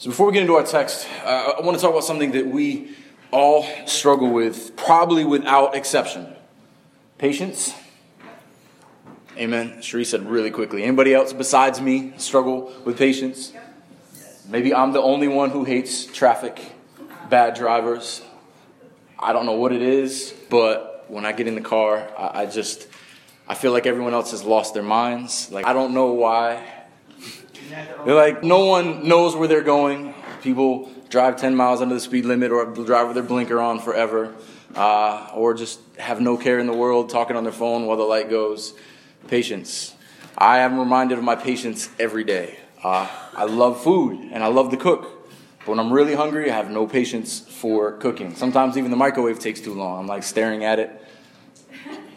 So, before we get into our text, uh, I want to talk about something that we all struggle with, probably without exception patience. Amen. Sheree said really quickly. Anybody else besides me struggle with patience? Maybe I'm the only one who hates traffic, bad drivers. I don't know what it is, but when I get in the car, I, I just I feel like everyone else has lost their minds. Like I don't know why they're like, no one knows where they're going. People drive 10 miles under the speed limit or drive with their blinker on forever, uh, or just have no care in the world, talking on their phone while the light goes. Patience. I am reminded of my patience every day. Uh, I love food and I love to cook. But when I'm really hungry, I have no patience for cooking. Sometimes even the microwave takes too long. I'm like staring at it.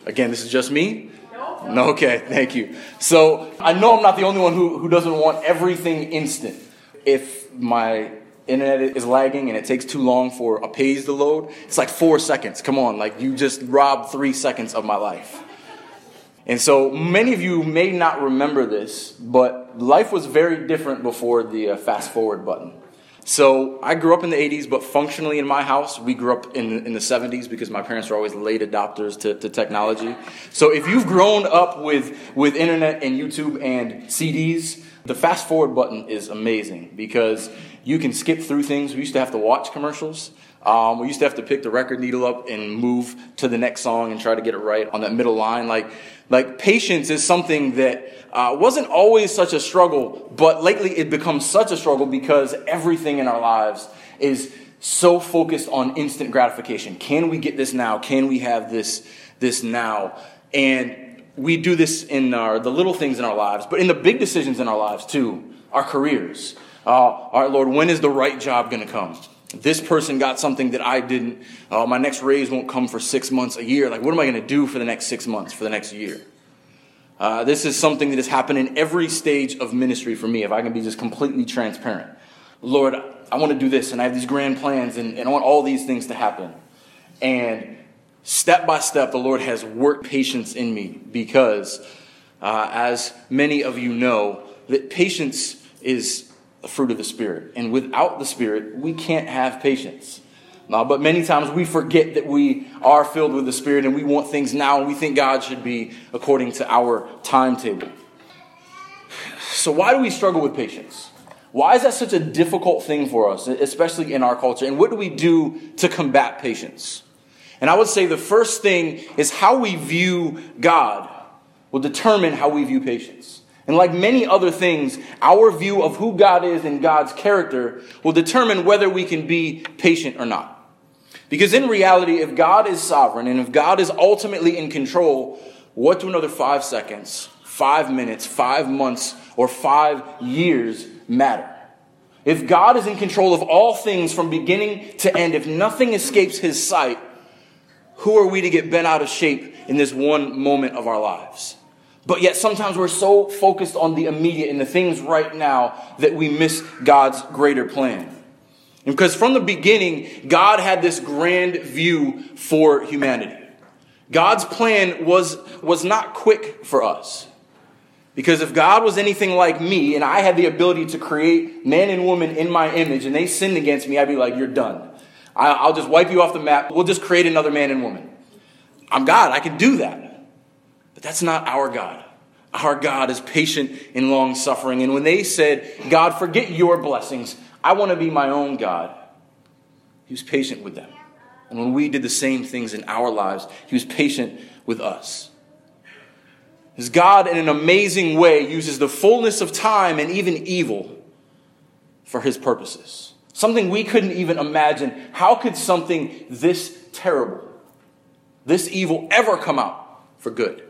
Again, this is just me. No, okay, thank you. So I know I'm not the only one who, who doesn't want everything instant. If my internet is lagging and it takes too long for a page to load, it's like four seconds. Come on, like you just robbed three seconds of my life. And so many of you may not remember this, but life was very different before the uh, fast forward button. So I grew up in the 80s, but functionally in my house, we grew up in, in the 70s because my parents were always late adopters to, to technology. So if you've grown up with, with internet and YouTube and CDs, the fast forward button is amazing because you can skip through things. We used to have to watch commercials. Um, we used to have to pick the record needle up and move to the next song and try to get it right on that middle line. Like, like patience is something that uh, wasn't always such a struggle, but lately it becomes such a struggle because everything in our lives is so focused on instant gratification. Can we get this now? Can we have this this now? And we do this in our, the little things in our lives, but in the big decisions in our lives too, our careers. Uh, all right, Lord, when is the right job going to come? This person got something that I didn't. Uh, my next raise won't come for six months, a year. Like, what am I going to do for the next six months, for the next year? Uh, this is something that has happened in every stage of ministry for me, if I can be just completely transparent. Lord, I want to do this, and I have these grand plans, and, and I want all these things to happen. And step by step, the Lord has worked patience in me because, uh, as many of you know, that patience is a fruit of the Spirit. And without the Spirit, we can't have patience. But many times we forget that we are filled with the Spirit and we want things now and we think God should be according to our timetable. So, why do we struggle with patience? Why is that such a difficult thing for us, especially in our culture? And what do we do to combat patience? And I would say the first thing is how we view God will determine how we view patience. And like many other things, our view of who God is and God's character will determine whether we can be patient or not. Because in reality, if God is sovereign and if God is ultimately in control, what do another five seconds, five minutes, five months, or five years matter? If God is in control of all things from beginning to end, if nothing escapes his sight, who are we to get bent out of shape in this one moment of our lives? But yet sometimes we're so focused on the immediate and the things right now that we miss God's greater plan. Because from the beginning, God had this grand view for humanity. God's plan was, was not quick for us. Because if God was anything like me and I had the ability to create man and woman in my image and they sinned against me, I'd be like, you're done. I'll just wipe you off the map. We'll just create another man and woman. I'm God. I can do that. That's not our God. Our God is patient and long suffering. And when they said, God, forget your blessings, I want to be my own God, He was patient with them. And when we did the same things in our lives, He was patient with us. As God, in an amazing way, uses the fullness of time and even evil for His purposes. Something we couldn't even imagine. How could something this terrible, this evil, ever come out for good?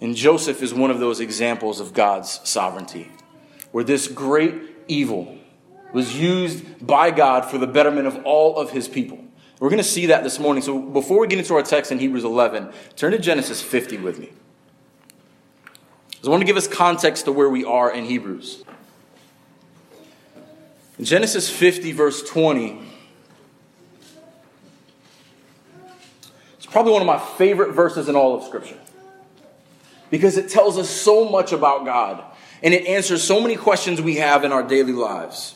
And Joseph is one of those examples of God's sovereignty, where this great evil was used by God for the betterment of all of his people. We're going to see that this morning. So before we get into our text in Hebrews 11, turn to Genesis 50 with me. I want to give us context to where we are in Hebrews. In Genesis 50, verse 20, it's probably one of my favorite verses in all of Scripture because it tells us so much about God. and it answers so many questions we have in our daily lives.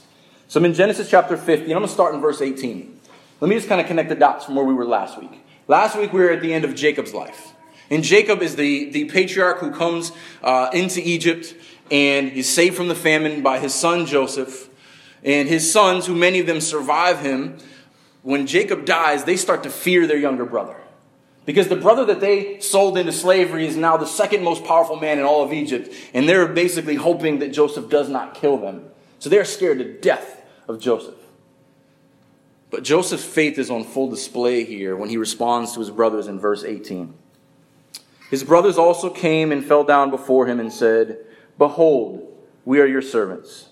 So I'm in Genesis chapter 50, and I'm going to start in verse 18. Let me just kind of connect the dots from where we were last week. Last week we were at the end of Jacob's life. And Jacob is the, the patriarch who comes uh, into Egypt and is saved from the famine by his son Joseph. And his sons, who many of them survive him, when Jacob dies, they start to fear their younger brother. Because the brother that they sold into slavery is now the second most powerful man in all of Egypt. And they're basically hoping that Joseph does not kill them. So they're scared to death of Joseph. But Joseph's faith is on full display here when he responds to his brothers in verse 18. His brothers also came and fell down before him and said, Behold, we are your servants.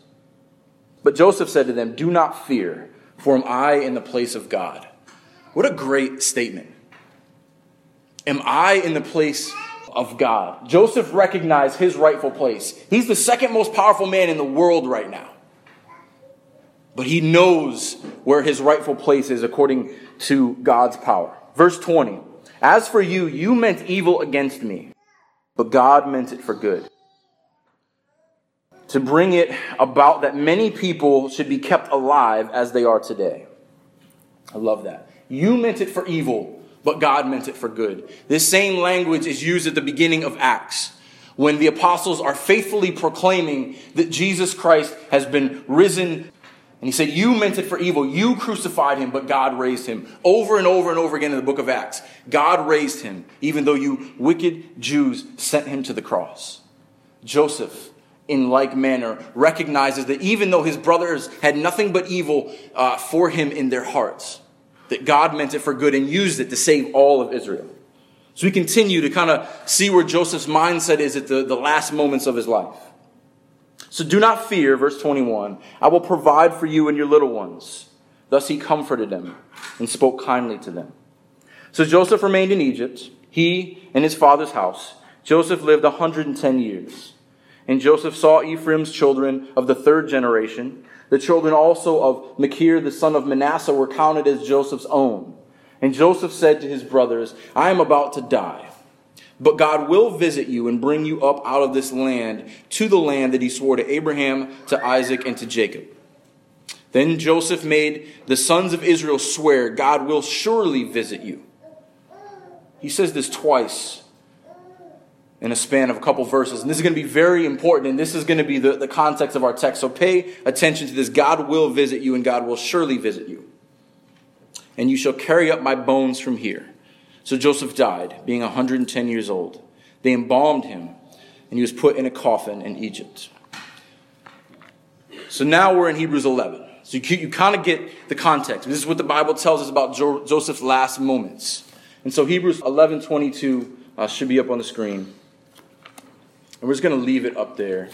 But Joseph said to them, Do not fear, for am I in the place of God? What a great statement. Am I in the place of God? Joseph recognized his rightful place. He's the second most powerful man in the world right now. But he knows where his rightful place is according to God's power. Verse 20 As for you, you meant evil against me, but God meant it for good to bring it about that many people should be kept alive as they are today. I love that. You meant it for evil, but God meant it for good. This same language is used at the beginning of Acts when the apostles are faithfully proclaiming that Jesus Christ has been risen. And he said, You meant it for evil. You crucified him, but God raised him. Over and over and over again in the book of Acts. God raised him, even though you wicked Jews sent him to the cross. Joseph in like manner, recognizes that even though his brothers had nothing but evil uh, for him in their hearts, that God meant it for good and used it to save all of Israel. So we continue to kind of see where Joseph's mindset is at the, the last moments of his life. So do not fear, verse 21. I will provide for you and your little ones. Thus he comforted them and spoke kindly to them. So Joseph remained in Egypt, he and his father's house. Joseph lived 110 years. And Joseph saw Ephraim's children of the third generation. The children also of Machir, the son of Manasseh, were counted as Joseph's own. And Joseph said to his brothers, I am about to die. But God will visit you and bring you up out of this land to the land that he swore to Abraham, to Isaac, and to Jacob. Then Joseph made the sons of Israel swear, God will surely visit you. He says this twice in a span of a couple verses. And this is going to be very important, and this is going to be the, the context of our text. So pay attention to this. God will visit you, and God will surely visit you. And you shall carry up my bones from here. So Joseph died, being 110 years old. They embalmed him, and he was put in a coffin in Egypt. So now we're in Hebrews 11. So you, you kind of get the context. This is what the Bible tells us about jo- Joseph's last moments. And so Hebrews 11 22 uh, should be up on the screen. And we're just going to leave it up there.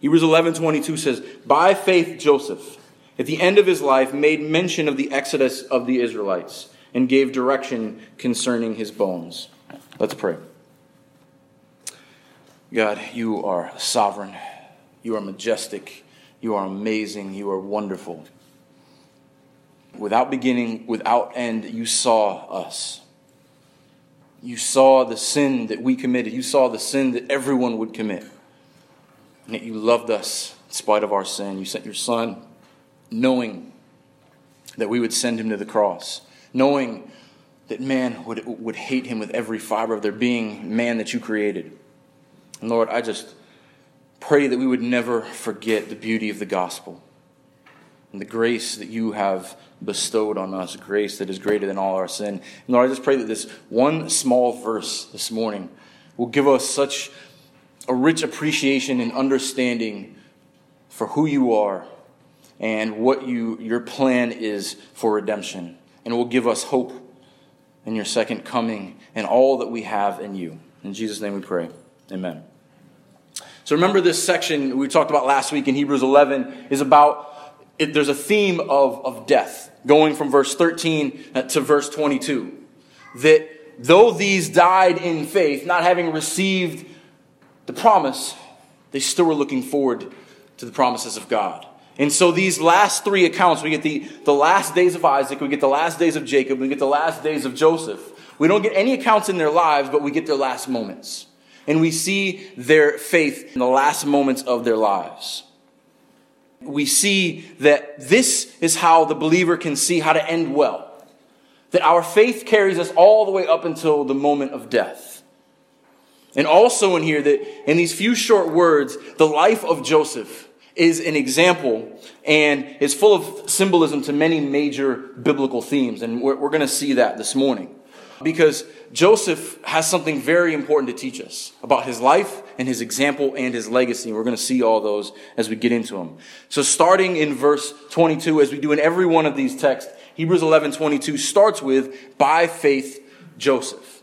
Hebrews 11 22 says, By faith, Joseph, at the end of his life, made mention of the exodus of the Israelites and gave direction concerning his bones. Let's pray. God, you are sovereign. You are majestic. You are amazing. You are wonderful. Without beginning, without end, you saw us. You saw the sin that we committed. You saw the sin that everyone would commit. And yet you loved us in spite of our sin. You sent your son knowing that we would send him to the cross, knowing that man would, would hate him with every fiber of their being, man that you created. And Lord, I just pray that we would never forget the beauty of the gospel and the grace that you have bestowed on us, grace that is greater than all our sin. And Lord, I just pray that this one small verse this morning will give us such a rich appreciation and understanding for who you are and what you, your plan is for redemption. And will give us hope in your second coming and all that we have in you. In Jesus' name we pray. Amen. So remember this section we talked about last week in Hebrews 11 is about it, there's a theme of, of death going from verse 13 uh, to verse 22. That though these died in faith, not having received the promise, they still were looking forward to the promises of God. And so these last three accounts, we get the, the last days of Isaac, we get the last days of Jacob, we get the last days of Joseph. We don't get any accounts in their lives, but we get their last moments. and we see their faith in the last moments of their lives. We see that this is how the believer can see how to end well. That our faith carries us all the way up until the moment of death. And also in here that in these few short words, the life of Joseph is an example and is full of symbolism to many major biblical themes. And we're, we're going to see that this morning because Joseph has something very important to teach us about his life and his example and his legacy. We're going to see all those as we get into them. So starting in verse 22, as we do in every one of these texts, Hebrews 11, 22 starts with, by faith, Joseph.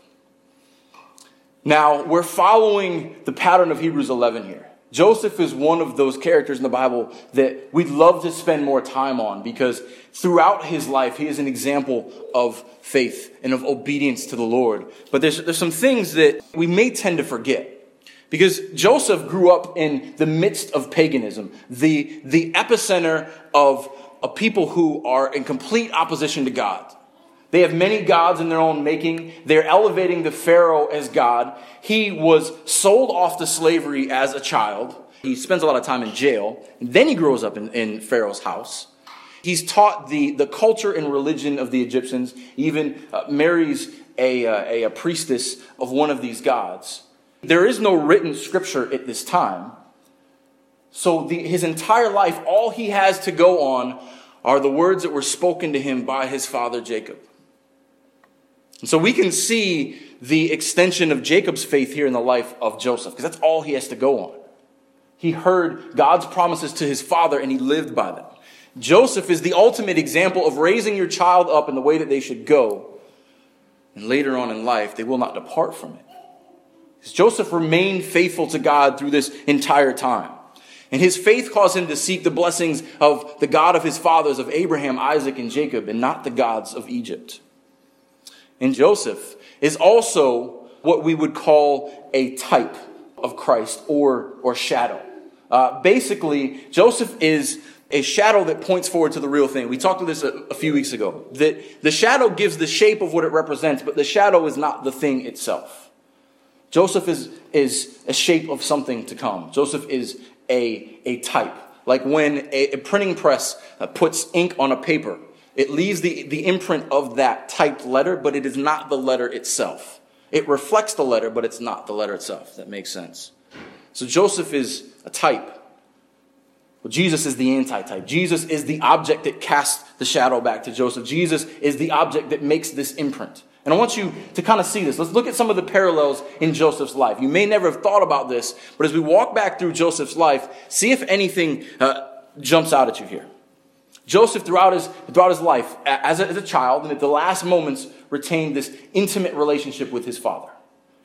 Now, we're following the pattern of Hebrews 11 here. Joseph is one of those characters in the Bible that we'd love to spend more time on because throughout his life, he is an example of faith and of obedience to the Lord. But there's, there's some things that we may tend to forget. Because Joseph grew up in the midst of paganism, the, the epicenter of, a people who are in complete opposition to God. They have many gods in their own making. They're elevating the Pharaoh as God. He was sold off to slavery as a child. He spends a lot of time in jail. Then he grows up in, in Pharaoh's house. He's taught the, the culture and religion of the Egyptians, he even uh, marries a, uh, a, a priestess of one of these gods. There is no written scripture at this time. So the, his entire life, all he has to go on are the words that were spoken to him by his father Jacob. And so we can see the extension of Jacob's faith here in the life of Joseph, because that's all he has to go on. He heard God's promises to his father and he lived by them. Joseph is the ultimate example of raising your child up in the way that they should go. And later on in life, they will not depart from it. Joseph remained faithful to God through this entire time. And his faith caused him to seek the blessings of the God of his fathers, of Abraham, Isaac, and Jacob, and not the gods of Egypt in Joseph is also what we would call a type of Christ or, or shadow. Uh, basically, Joseph is a shadow that points forward to the real thing. We talked about this a, a few weeks ago. That the shadow gives the shape of what it represents, but the shadow is not the thing itself. Joseph is, is a shape of something to come. Joseph is a, a type. Like when a, a printing press uh, puts ink on a paper, it leaves the, the imprint of that typed letter, but it is not the letter itself. It reflects the letter, but it's not the letter itself. That makes sense. So Joseph is a type. Well, Jesus is the anti-type. Jesus is the object that casts the shadow back to Joseph. Jesus is the object that makes this imprint. And I want you to kind of see this. Let's look at some of the parallels in Joseph's life. You may never have thought about this, but as we walk back through Joseph's life, see if anything uh, jumps out at you here. Joseph, throughout his, throughout his life, as a, as a child and at the last moments, retained this intimate relationship with his father.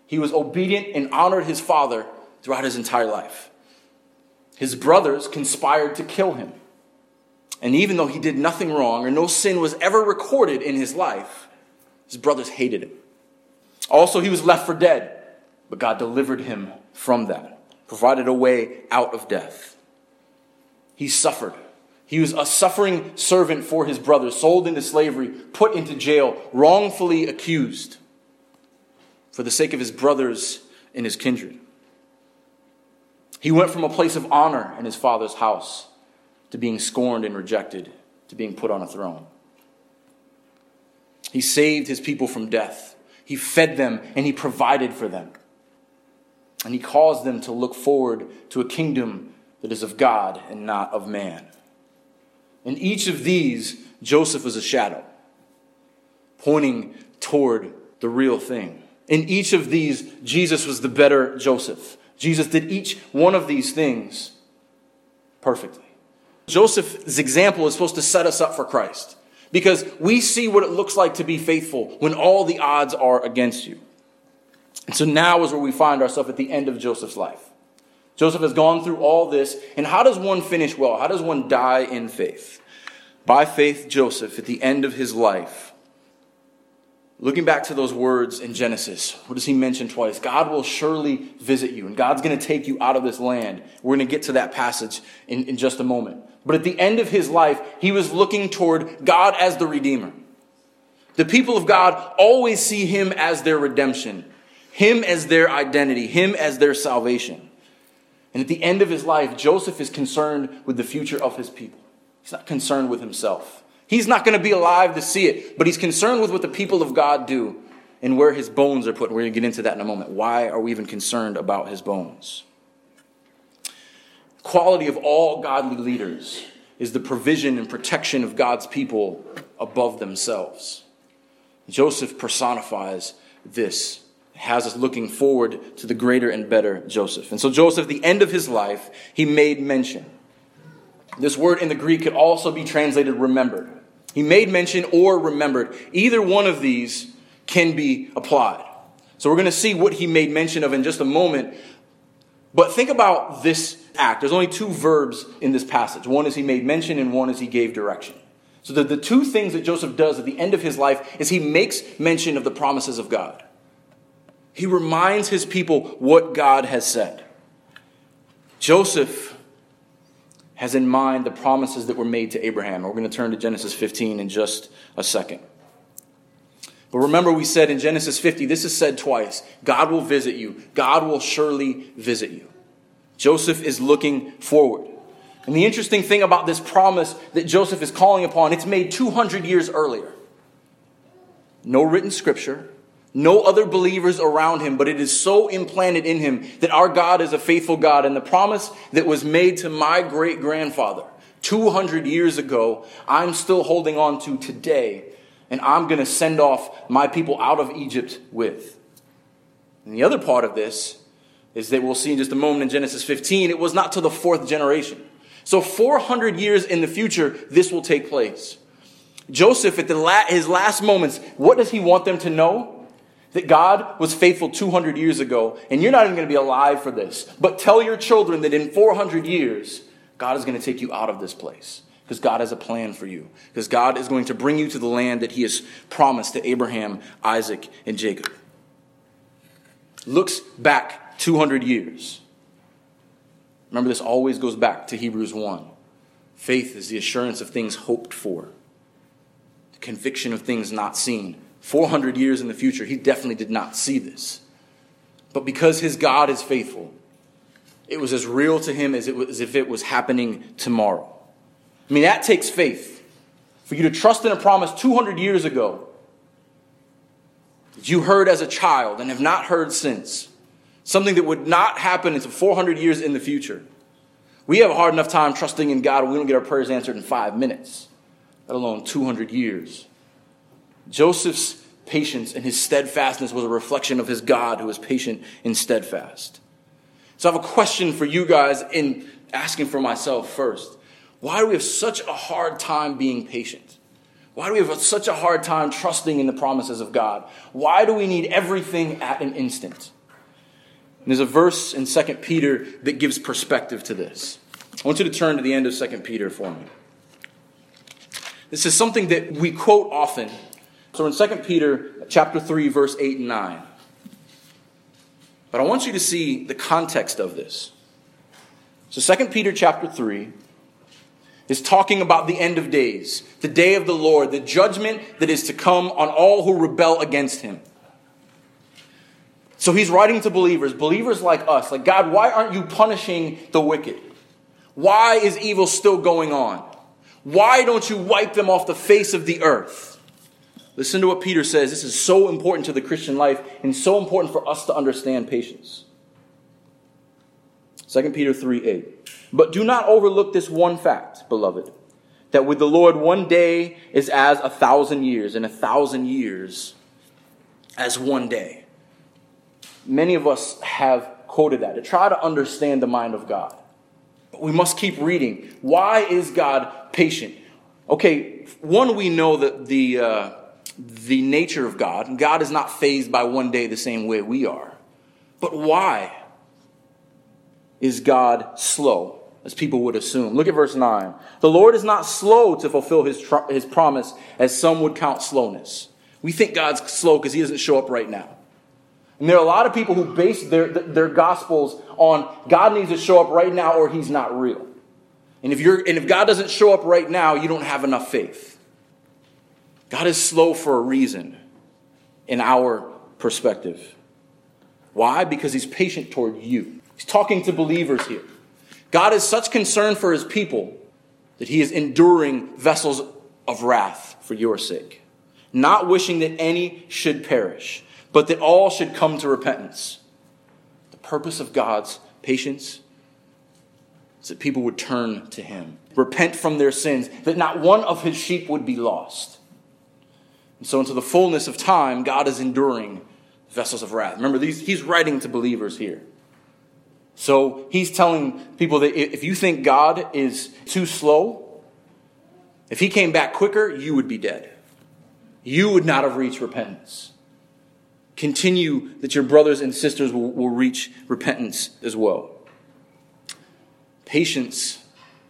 He was obedient and honored his father throughout his entire life. His brothers conspired to kill him. And even though he did nothing wrong or no sin was ever recorded in his life, his brothers hated him. Also, he was left for dead, but God delivered him from that, provided a way out of death. He suffered he was a suffering servant for his brothers, sold into slavery, put into jail, wrongfully accused for the sake of his brothers and his kindred. He went from a place of honor in his father's house to being scorned and rejected, to being put on a throne. He saved his people from death. He fed them and he provided for them. And he caused them to look forward to a kingdom that is of God and not of man. In each of these, Joseph was a shadow, pointing toward the real thing. In each of these, Jesus was the better Joseph. Jesus did each one of these things perfectly. Joseph's example is supposed to set us up for Christ because we see what it looks like to be faithful when all the odds are against you. And so now is where we find ourselves at the end of Joseph's life. Joseph has gone through all this. And how does one finish well? How does one die in faith? By faith, Joseph, at the end of his life, looking back to those words in Genesis, what does he mention twice? God will surely visit you, and God's going to take you out of this land. We're going to get to that passage in, in just a moment. But at the end of his life, he was looking toward God as the Redeemer. The people of God always see him as their redemption. Him as their identity, Him as their salvation. And at the end of his life, Joseph is concerned with the future of his people. He's not concerned with himself. He's not going to be alive to see it, but he's concerned with what the people of God do and where his bones are put. We're going to get into that in a moment. Why are we even concerned about his bones? Quality of all godly leaders is the provision and protection of God's people above themselves. Joseph personifies this, has us looking forward to the greater and better Joseph. And so, Joseph, the end of his life, he made mention. This word in the Greek could also be translated remembered. He made mention or remembered. Either one of these can be applied. So we're going to see what he made mention of in just a moment. But think about this act. There's only two verbs in this passage. One is he made mention, and one is he gave direction. So the, the two things that Joseph does at the end of his life is he makes mention of the promises of God. He reminds his people what God has said. Joseph has in mind the promises that were made to Abraham. We're going to turn to Genesis 15 in just a second. But remember, we said in Genesis 50, this is said twice God will visit you, God will surely visit you. Joseph is looking forward. And the interesting thing about this promise that Joseph is calling upon, it's made 200 years earlier. No written scripture, no other believers around him, but it is so implanted in him that our God is a faithful God. And the promise that was made to my great grandfather 200 years ago, I'm still holding on to today. And I'm going to send off my people out of Egypt with. And the other part of this is that we'll see in just a moment in Genesis 15, it was not to the fourth generation. So 400 years in the future, this will take place. Joseph, at la- his last moments, what does he want them to know? That God was faithful 200 years ago, and you're not even going to be alive for this. But tell your children that in 400 years, God is going to take you out of this place because God has a plan for you. Because God is going to bring you to the land that He has promised to Abraham, Isaac, and Jacob. Looks back 200 years. Remember, this always goes back to Hebrews 1. Faith is the assurance of things hoped for, the conviction of things not seen. 400 years in the future, he definitely did not see this. But because his God is faithful, it was as real to him as, it was, as if it was happening tomorrow. I mean, that takes faith. For you to trust in a promise 200 years ago that you heard as a child and have not heard since, something that would not happen until 400 years in the future. We have a hard enough time trusting in God when we don't get our prayers answered in five minutes, let alone 200 years. Joseph's patience and his steadfastness was a reflection of his God who was patient and steadfast. So I have a question for you guys in asking for myself first. Why do we have such a hard time being patient? Why do we have such a hard time trusting in the promises of God? Why do we need everything at an instant? And there's a verse in 2 Peter that gives perspective to this. I want you to turn to the end of 2 Peter for me. This is something that we quote often so in 2 Peter chapter 3 verse 8 and 9. But I want you to see the context of this. So 2 Peter chapter 3 is talking about the end of days, the day of the Lord, the judgment that is to come on all who rebel against him. So he's writing to believers, believers like us, like, God, why aren't you punishing the wicked? Why is evil still going on? Why don't you wipe them off the face of the earth? Listen to what Peter says. This is so important to the Christian life and so important for us to understand patience. 2 Peter 3 8. But do not overlook this one fact, beloved, that with the Lord one day is as a thousand years, and a thousand years as one day. Many of us have quoted that to try to understand the mind of God. But we must keep reading. Why is God patient? Okay, one, we know that the. Uh, the nature of God. God is not fazed by one day the same way we are. But why is God slow, as people would assume? Look at verse 9. The Lord is not slow to fulfill his, tr- his promise, as some would count slowness. We think God's slow because he doesn't show up right now. And there are a lot of people who base their, their gospels on God needs to show up right now or he's not real. And if, you're, and if God doesn't show up right now, you don't have enough faith. God is slow for a reason in our perspective. Why? Because he's patient toward you. He's talking to believers here. God is such concern for his people that he is enduring vessels of wrath for your sake, not wishing that any should perish, but that all should come to repentance. The purpose of God's patience is that people would turn to him, repent from their sins, that not one of his sheep would be lost. And so, into the fullness of time, God is enduring vessels of wrath. Remember, these, he's writing to believers here. So, he's telling people that if you think God is too slow, if he came back quicker, you would be dead. You would not have reached repentance. Continue that your brothers and sisters will, will reach repentance as well. Patience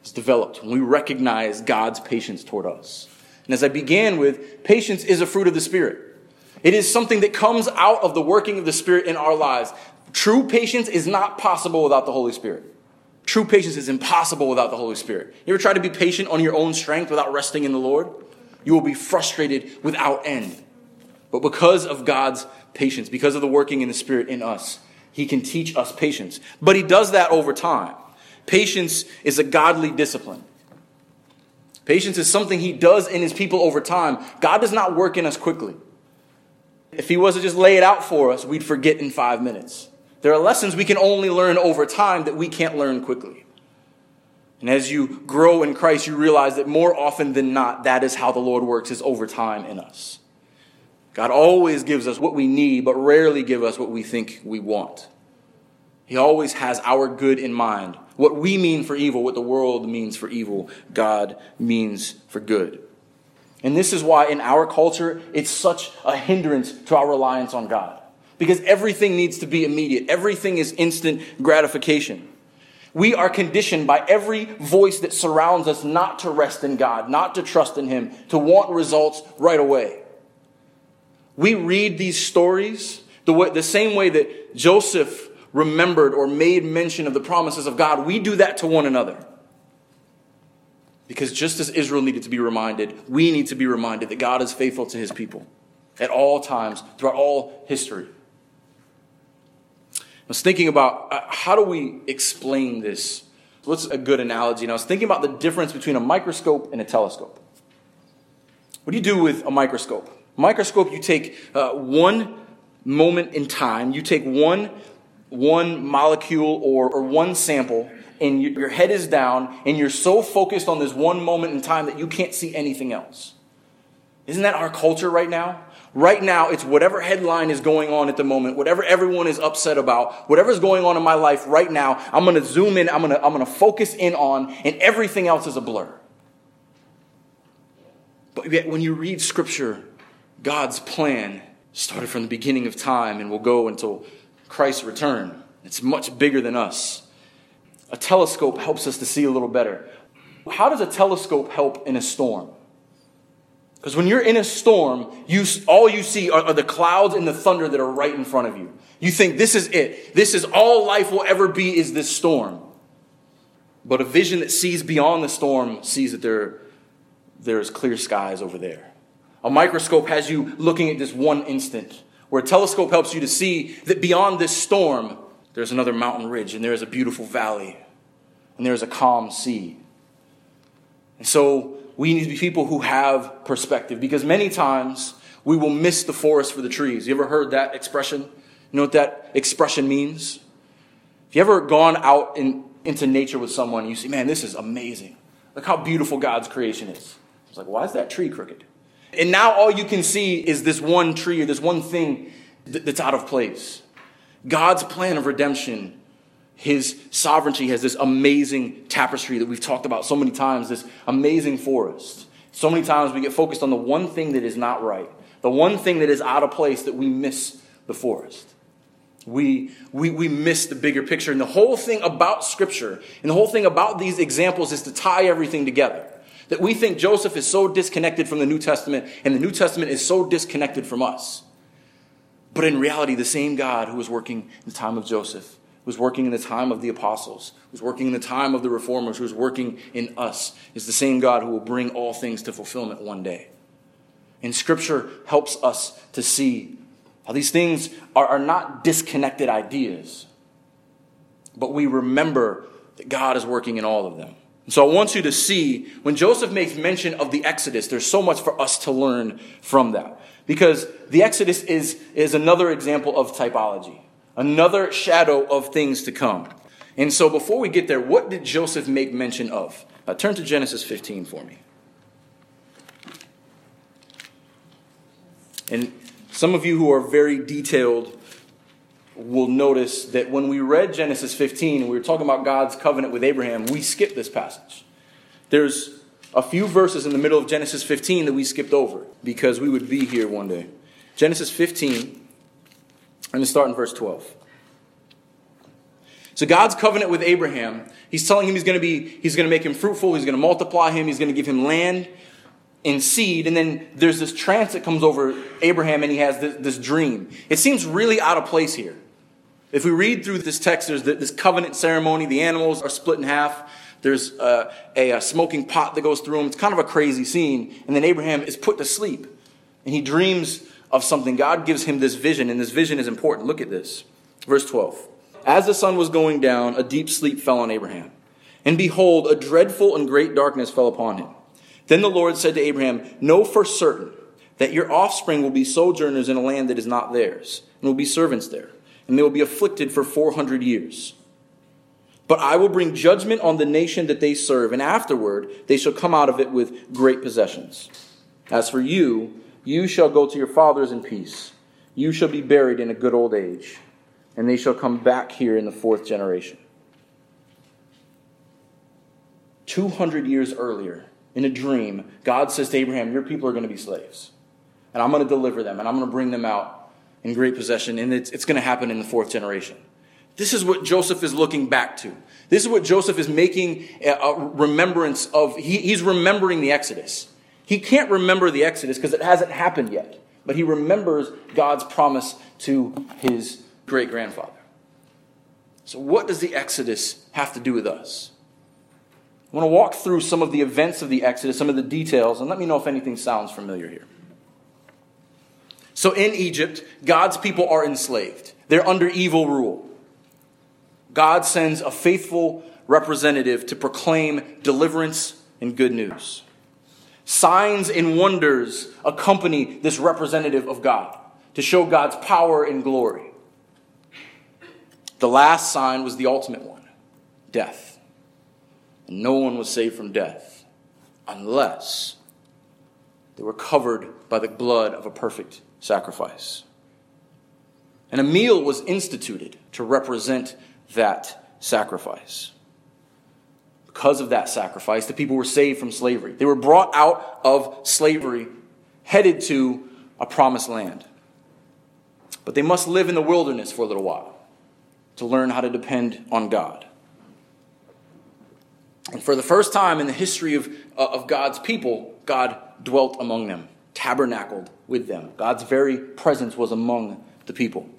is developed when we recognize God's patience toward us. And as I began with, patience is a fruit of the Spirit. It is something that comes out of the working of the Spirit in our lives. True patience is not possible without the Holy Spirit. True patience is impossible without the Holy Spirit. You ever try to be patient on your own strength without resting in the Lord? You will be frustrated without end. But because of God's patience, because of the working in the Spirit in us, He can teach us patience. But He does that over time. Patience is a godly discipline. Patience is something he does in his people over time. God does not work in us quickly. If he was to just lay it out for us, we'd forget in five minutes. There are lessons we can only learn over time that we can't learn quickly. And as you grow in Christ, you realize that more often than not, that is how the Lord works, is over time in us. God always gives us what we need, but rarely give us what we think we want. He always has our good in mind. What we mean for evil, what the world means for evil, God means for good. And this is why in our culture, it's such a hindrance to our reliance on God. Because everything needs to be immediate, everything is instant gratification. We are conditioned by every voice that surrounds us not to rest in God, not to trust in Him, to want results right away. We read these stories the, way, the same way that Joseph remembered or made mention of the promises of God, we do that to one another. Because just as Israel needed to be reminded, we need to be reminded that God is faithful to his people at all times, throughout all history. I was thinking about uh, how do we explain this? What's a good analogy? And I was thinking about the difference between a microscope and a telescope. What do you do with a microscope? Microscope, you take uh, one moment in time, you take one one molecule or, or one sample and you, your head is down and you're so focused on this one moment in time that you can't see anything else. Isn't that our culture right now? Right now, it's whatever headline is going on at the moment, whatever everyone is upset about, whatever's going on in my life right now, I'm to zoom in, I'm to, I'm to focus in on, and everything else is a blur. But yet, when you read scripture, God's plan started from the beginning of time and will go until Christ's return. It's much bigger than us. A telescope helps us to see a little better. How does a telescope help in a storm? Because when you're in a storm, you, all you see are, are, the clouds and the thunder that are right in front of you. You think this is it. This is all life will ever be is this storm. But a vision that sees beyond the storm sees that there, there's clear skies over there. A microscope has you looking at this one instant where a telescope helps you to see that beyond this storm, there's another mountain ridge, and there is a beautiful valley, and there is a calm sea. And so we need to be people who have perspective because many times we will miss the forest for the trees. You ever heard that expression? You know what that expression means? If you ever gone out in, into nature with someone, you see, man, this is amazing. Look how beautiful God's creation is. It's like, why is that tree crooked? And now all you can see is this one tree or this one thing that's out of place. God's plan of redemption, His sovereignty has this amazing tapestry that we've talked about so many times, this amazing forest. So many times we get focused on the one thing that is not right, the one thing that is out of place that we miss the forest. We, we, we miss the bigger picture. And the whole thing about Scripture and the whole thing about these examples is to tie everything together. That we think Joseph is so disconnected from the New Testament and the New Testament is so disconnected from us. But in reality, the same God who was working in the time of Joseph, who was working in the time of the apostles, was working in the time of the reformers, who was working in us, is the same God who will bring all things to fulfillment one day. And Scripture helps us to see How these things are, are not disconnected ideas, but we remember that God is working in all of them. So I want you to see when Joseph makes mention of the Exodus, there's so much for us to learn from that. Because the Exodus is, is another example of typology, another shadow of things to come. And so before we get there, what did Joseph make mention of? Uh, turn to Genesis 15 for me. And some of you who are very detailed will notice that when we read Genesis 15 and we were talking about God's covenant with Abraham, we skipped this passage. There's a few verses in the middle of Genesis 15 that we skipped over because we would be here one day. Genesis 15, I'm going to start in verse 12. So God's covenant with Abraham, he's telling him he's going to be he's going to make him fruitful, he's going to multiply him, he's going to give him land and seed, and then there's this trance that comes over Abraham and he has this, this dream. It seems really out of place here. If we read through this text, there's this covenant ceremony. The animals are split in half. There's a, a, a, smoking pot that goes through them. It's kind of a crazy scene. And then Abraham is put to sleep. And he dreams of something. God gives him this vision, and this vision is important. Look at this. Verse 12. As the sun was going down, a deep sleep fell on Abraham. And behold, a dreadful and great darkness fell upon him. Then the Lord said to Abraham, Know for certain that your offspring will be sojourners in a land that is not theirs, and will be servants there and they will be afflicted for 400 years. But I will bring judgment on the nation that they serve, and afterward they shall come out of it with great possessions. As for you, you shall go to your fathers in peace. You shall be buried in a good old age, and they shall come back here in the fourth generation. 200 years earlier, in a dream, God says to Abraham, Your people are going to be slaves, and I'm going to deliver them, and I'm going to bring them out in great possession, and it's, it's going to happen in the fourth generation. This is what Joseph is looking back to. This is what Joseph is making a remembrance of. He, he's remembering the Exodus. He can't remember the Exodus because it hasn't happened yet, but he remembers God's promise to his great grandfather. So, what does the Exodus have to do with us? I want to walk through some of the events of the Exodus, some of the details, and let me know if anything sounds familiar here. So in Egypt, God's people are enslaved, they're under evil rule. God sends a faithful representative to proclaim deliverance and good news. Signs and wonders accompany this representative of God to show God's power and glory. The last sign was the ultimate one death. And no one was saved from death unless they were covered by the blood of a perfect sacrifice. And a meal was instituted to represent that sacrifice. Because of that sacrifice, the people were saved from slavery. They were brought out of slavery, headed to a promised land. But they must live in the wilderness for a little while to learn how to depend on God. And for the first time in the history of, uh, of God's people, God dwelt among them tabernacled with them. God's very presence was among the people.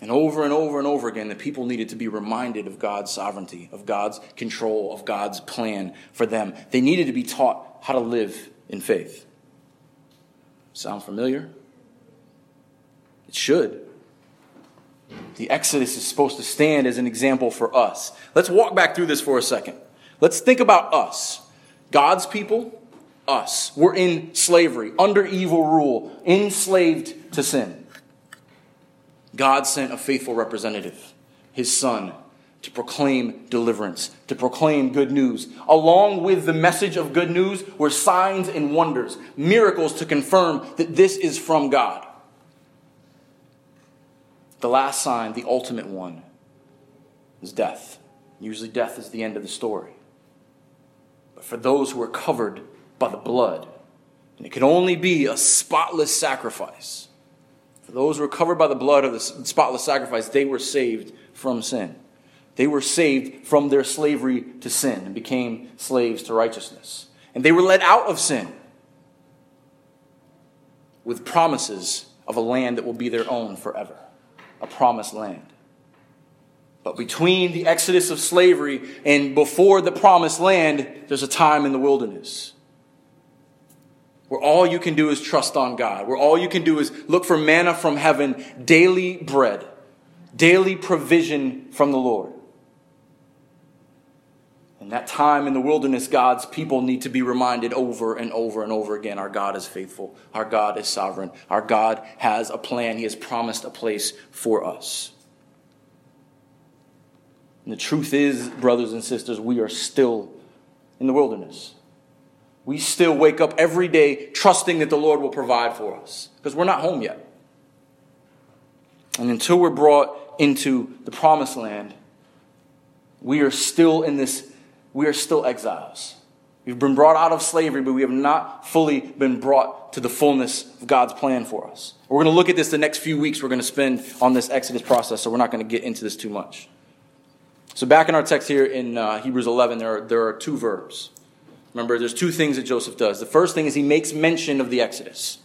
And over and over and over again, the people needed to be reminded of God's sovereignty, of God's control, of God's plan for them. They needed to be taught how to live in faith. Sound familiar? It should. The Exodus is supposed to stand as an example for us. Let's walk back through this for a second. Let's think about us, God's people, us. We're in slavery, under evil rule, enslaved to sin. God sent a faithful representative, his son, to proclaim deliverance, to proclaim good news. Along with the message of good news were signs and wonders, miracles to confirm that this is from God. The last sign, the ultimate one, is death. Usually, death is the end of the story. But for those who are covered by the blood. And it could only be a spotless sacrifice. For those who were covered by the blood of the spotless sacrifice, they were saved from sin. They were saved from their slavery to sin and became slaves to righteousness. And they were led out of sin with promises of a land that will be their own forever a promised land. But between the exodus of slavery and before the promised land, there's a time in the wilderness. Where all you can do is trust on God, where all you can do is look for manna from heaven, daily bread, daily provision from the Lord. In that time in the wilderness, God's people need to be reminded over and over and over again our God is faithful, our God is sovereign, our God has a plan, He has promised a place for us. And the truth is, brothers and sisters, we are still in the wilderness. We still wake up every day trusting that the Lord will provide for us because we're not home yet. And until we're brought into the promised land, we are still in this, we are still exiles. We've been brought out of slavery, but we have not fully been brought to the fullness of God's plan for us. We're going to look at this the next few weeks we're going to spend on this Exodus process, so we're not going to get into this too much. So, back in our text here in uh, Hebrews 11, there are, there are two verbs. Remember, there's two things that Joseph does. The first thing is he makes mention of the Exodus.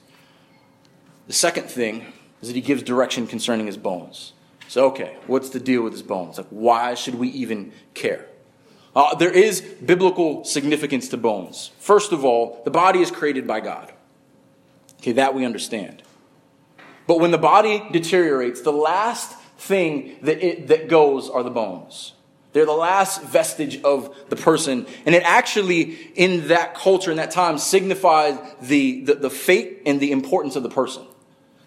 The second thing is that he gives direction concerning his bones. So, okay, what's the deal with his bones? Like, why should we even care? Uh, there is biblical significance to bones. First of all, the body is created by God. Okay, that we understand. But when the body deteriorates, the last thing that, it, that goes are the bones. They're the last vestige of the person. And it actually, in that culture, in that time, signified the, the, the, fate and the importance of the person.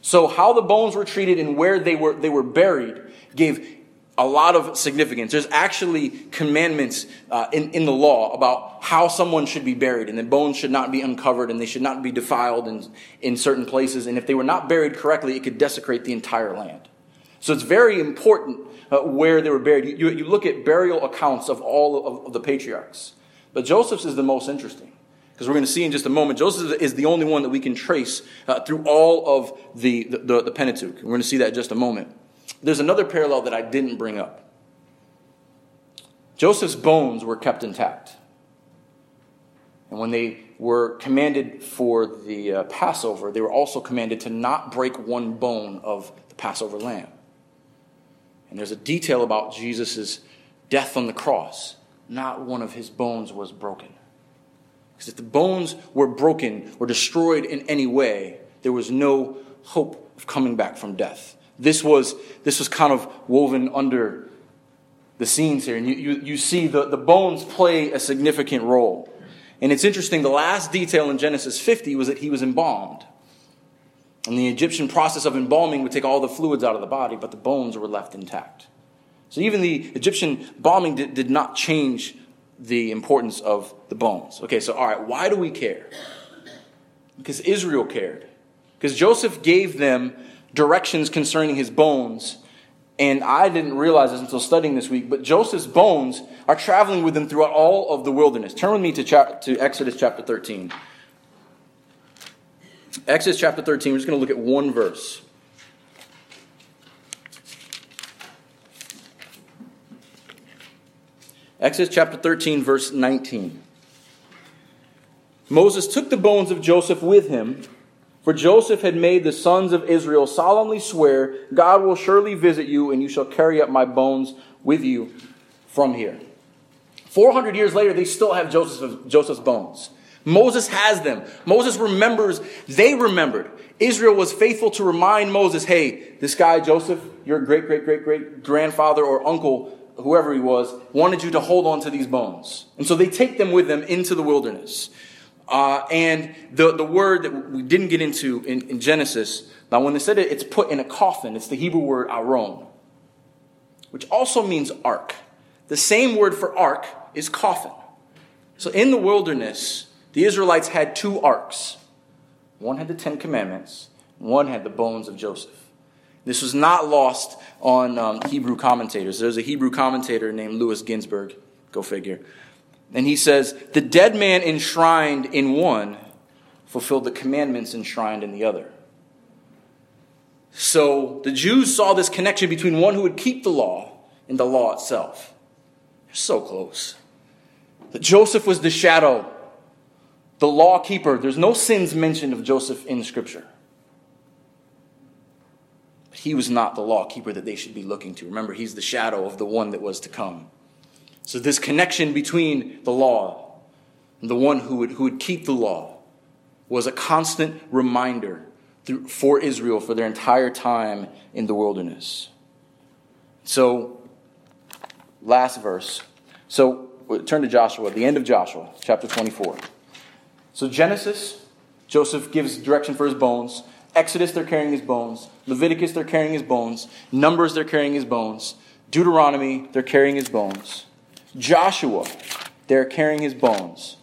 So how the bones were treated and where they were, they were buried gave a lot of significance. There's actually commandments uh, in, in the law about how someone should be buried, and the bones should not be uncovered, and they should not be defiled in, in certain places. And if they were not buried correctly, it could desecrate the entire land. So it's very important uh, where they were buried. You, you, look at burial accounts of all of, of the patriarchs, but Joseph's is the most interesting because we're going to see in just a moment. Joseph is the only one that we can trace uh, through all of the, the, the Pentateuch. We're going to see that in just a moment. There's another parallel that I didn't bring up. Joseph's bones were kept intact. And when they were commanded for the uh, Passover, they were also commanded to not break one bone of the Passover lamb. And there's a detail about Jesus' death on the cross. Not one of his bones was broken. Because if the bones were broken or destroyed in any way, there was no hope of coming back from death. This was, this was kind of woven under the scenes here. And you, you, you see the, the bones play a significant role. And it's interesting, the last detail in Genesis 50 was that he was embalmed. And the Egyptian process of embalming would take all the fluids out of the body, but the bones were left intact. So even the Egyptian embalming did, did not change the importance of the bones. Okay, so all right, why do we care? Because Israel cared. Because Joseph gave them directions concerning his bones. And I didn't realize this until studying this week, but Joseph's bones are traveling with him throughout all of the wilderness. Turn with me to, to Exodus chapter 13. Exodus chapter 13, we're just going to look at one verse. Exodus chapter 13, verse 19. Moses took the bones of Joseph with him, for Joseph had made the sons of Israel solemnly swear, God will surely visit you, and you shall carry up my bones with you from here. 400 years later, they still have Joseph's bones. Moses has them. Moses remembers, they remembered. Israel was faithful to remind Moses, hey, this guy, Joseph, your great, great, great, great grandfather or uncle, whoever he was, wanted you to hold on to these bones. And so they take them with them into the wilderness. Uh, and the, the word that we didn't get into in, in Genesis, now when they said it, it's put in a coffin. It's the Hebrew word aron, which also means ark. The same word for ark is coffin. So in the wilderness, the Israelites had two arks. One had the Ten Commandments, one had the bones of Joseph. This was not lost on um, Hebrew commentators. There's a Hebrew commentator named Louis Ginzberg, go figure. And he says, The dead man enshrined in one fulfilled the commandments enshrined in the other. So the Jews saw this connection between one who would keep the law and the law itself. So close. That Joseph was the shadow the law keeper. There's no sins mentioned of Joseph in Scripture. But he was not the law keeper that they should be looking to. Remember, he's the shadow of the one that was to come. So, this connection between the law and the one who would, who would keep the law was a constant reminder through, for Israel for their entire time in the wilderness. So, last verse. So, turn to Joshua, the end of Joshua, chapter 24. So, Genesis, Joseph gives direction for his bones. Exodus, they're carrying his bones. Leviticus, they're carrying his bones. Numbers, they're carrying his bones. Deuteronomy, they're carrying his bones. Joshua, they're carrying his bones.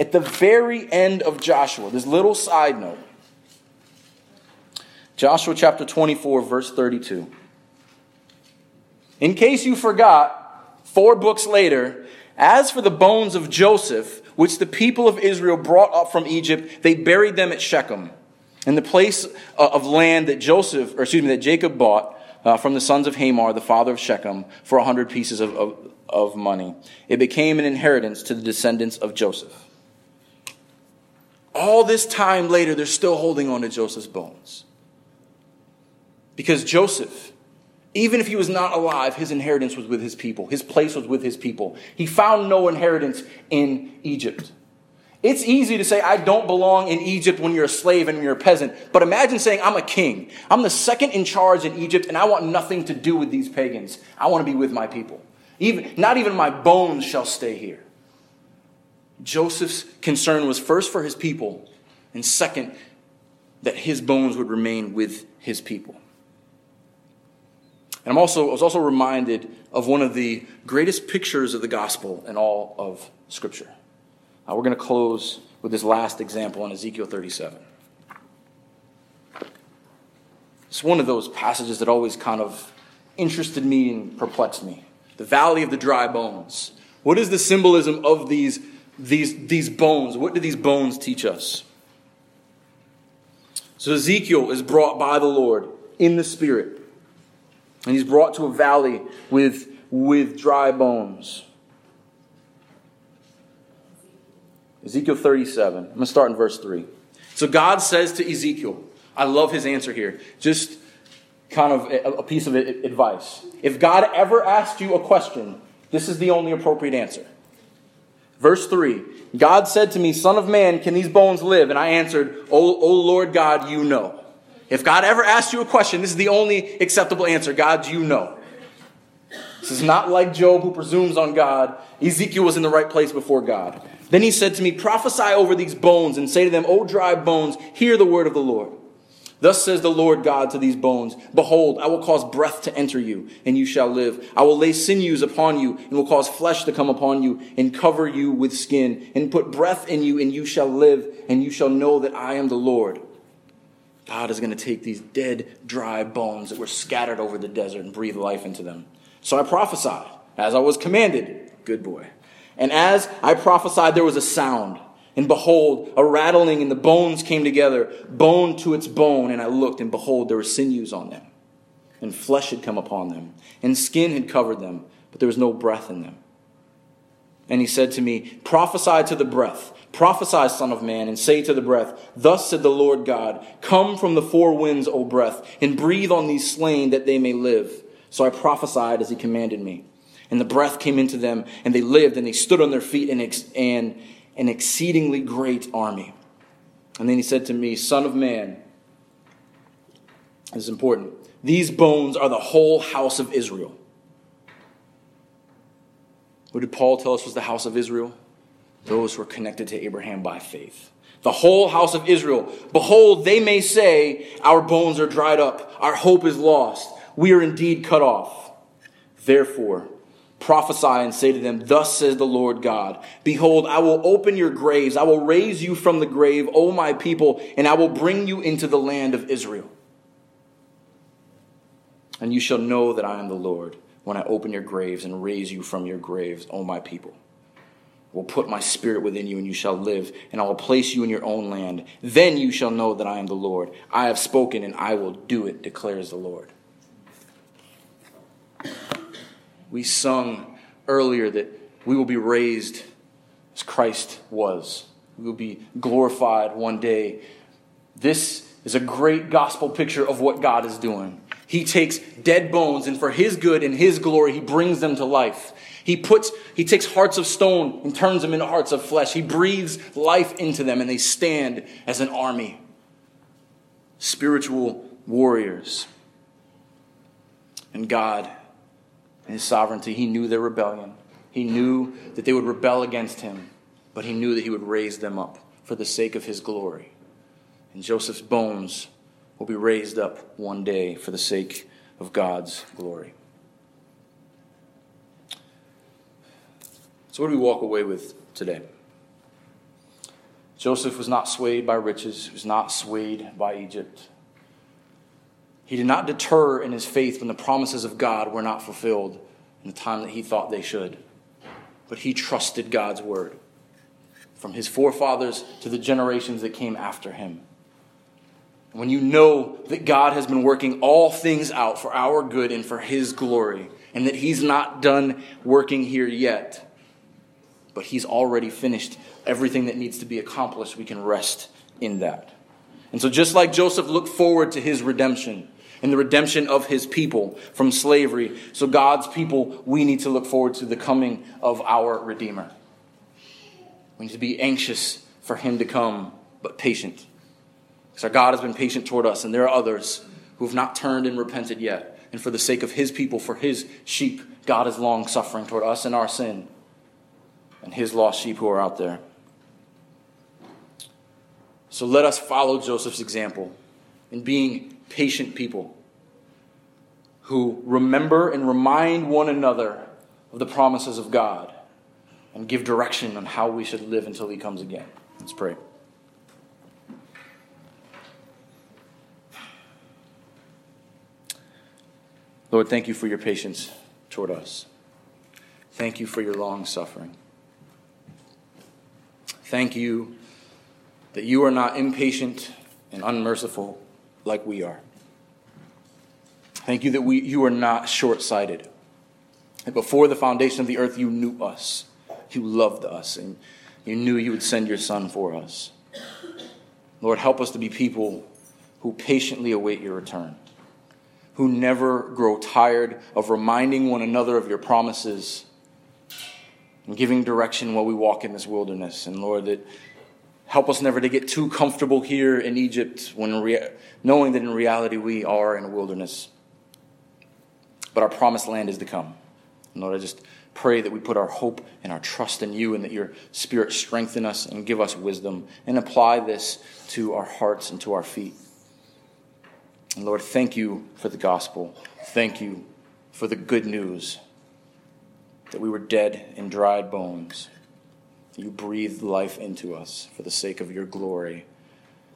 At the very end of Joshua, this little side note Joshua chapter 24, verse 32. In case you forgot, four books later, as for the bones of Joseph, which the people of Israel brought up from Egypt, they buried them at Shechem, in the place uh, of land that Joseph, or excuse me, that Jacob bought uh, from the sons of Hamor, the father of Shechem, for a hundred pieces of, of, of money. It became an inheritance to the descendants of Joseph. All this time later, they're still holding on to Joseph's bones. Because Joseph, even if he was not alive, his inheritance was with his people. His place was with his people. He found no inheritance in Egypt. It's easy to say, I don't belong in Egypt when you're a slave and you're a peasant. But imagine saying, I'm a king. I'm the second in charge in Egypt, and I want nothing to do with these pagans. I want to be with my people. Even, not even my bones shall stay here. Joseph's concern was first for his people, and second, that his bones would remain with his people. I'm also, I was also reminded of one of the greatest pictures of the gospel in all of Scripture. Uh, we're going to close with this last example in Ezekiel 37. It's one of those passages that always kind of interested me and perplexed me. The valley of the dry bones. What is the symbolism of these, these, these bones? What do these bones teach us? So Ezekiel is brought by the Lord in the Spirit and he's brought to a valley with, with dry bones. Ezekiel 37. I'm going to start in verse 3. So God says to Ezekiel, I love his answer here. Just kind of a piece of advice. If God ever asked you a question, this is the only appropriate answer. Verse 3 God said to me, Son of man, can these bones live? And I answered, O, o Lord God, you know. If God ever asked you a question, this is the only acceptable answer. God, you know. This is not like Job who presumes on God. Ezekiel was in the right place before God. Then he said to me, Prophesy over these bones and say to them, O dry bones, hear the word of the Lord. Thus says the Lord God to these bones Behold, I will cause breath to enter you, and you shall live. I will lay sinews upon you, and will cause flesh to come upon you, and cover you with skin, and put breath in you, and you shall live, and you shall know that I am the Lord. God is going to take these dead, dry bones that were scattered over the desert and breathe life into them. So I prophesied, as I was commanded. Good boy. And as I prophesied, there was a sound. And behold, a rattling, and the bones came together, bone to its bone. And I looked, and behold, there were sinews on them. And flesh had come upon them, and skin had covered them, but there was no breath in them. And he said to me, Prophesy to the breath Prophesy, Son of Man, and say to the breath, Thus said the Lord God, Come from the four winds, O breath, and breathe on these slain that they may live. So I prophesied as he commanded me. And the breath came into them, and they lived, and they stood on their feet, in ex- and an exceedingly great army. And then he said to me, Son of man, this is important. These bones are the whole house of Israel. What did Paul tell us was the house of Israel? Those who are connected to Abraham by faith. The whole house of Israel. Behold, they may say, Our bones are dried up, our hope is lost, we are indeed cut off. Therefore, prophesy and say to them, Thus says the Lord God, Behold, I will open your graves, I will raise you from the grave, O my people, and I will bring you into the land of Israel. And you shall know that I am the Lord when I open your graves and raise you from your graves, O my people will put my spirit within you, and you shall live, and I will place you in your own land. Then you shall know that I am the Lord. I have spoken, and I will do it, declares the Lord. We sung earlier that we will be raised as Christ was. We will be glorified one day. This is a great gospel picture of what God is doing. He takes dead bones, and for his good and his glory, he brings them to life. He puts, he takes hearts of stone and turns them into hearts of flesh. He breathes life into them, and they stand as an army. Spiritual warriors. And God, in his sovereignty, he knew their rebellion. He knew that they would rebel against him, but he knew that he would raise them up for the sake of his glory. And Joseph's bones will be raised up one day for the sake of God's glory. So, what do we walk away with today? Joseph was not swayed by riches, he was not swayed by Egypt. He did not deter in his faith when the promises of God were not fulfilled in the time that he thought they should. But he trusted God's word from his forefathers to the generations that came after him. When you know that God has been working all things out for our good and for his glory, and that he's not done working here yet, but he's already finished everything that needs to be accomplished, we can rest in that. And so, just like Joseph looked forward to his redemption, and the redemption of his people from slavery. So, God's people, we need to look forward to the coming of our Redeemer. We need to be anxious for him to come, but patient. Because our God has been patient toward us, and there are others who have not turned and repented yet. And for the sake of his people, for his sheep, God is long suffering toward us and our sin and his lost sheep who are out there. So let us follow Joseph's example in being patient people who remember and remind one another of the promises of God and give direction on how we should live until He comes again. Let's pray. Lord, thank you for your patience toward us. Thank you for your long suffering. Thank you that you are not impatient and unmerciful like we are. Thank you that we, you are not short sighted. That before the foundation of the earth, you knew us. You loved us, and you knew you would send your Son for us. Lord, help us to be people who patiently await your return, who never grow tired of reminding one another of your promises and giving direction while we walk in this wilderness. And Lord, that Help us never to get too comfortable here in Egypt when rea- knowing that in reality we are in a wilderness. But our promised land is to come. And Lord, I just pray that we put our hope and our trust in you and that your spirit strengthen us and give us wisdom and apply this to our hearts and to our feet. And Lord, thank you for the gospel. Thank you for the good news that we were dead and dried bones you breathed life into us for the sake of your glory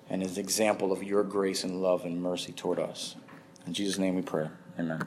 and as an example of your grace and love and mercy toward us. In Jesus' name we pray. Amen.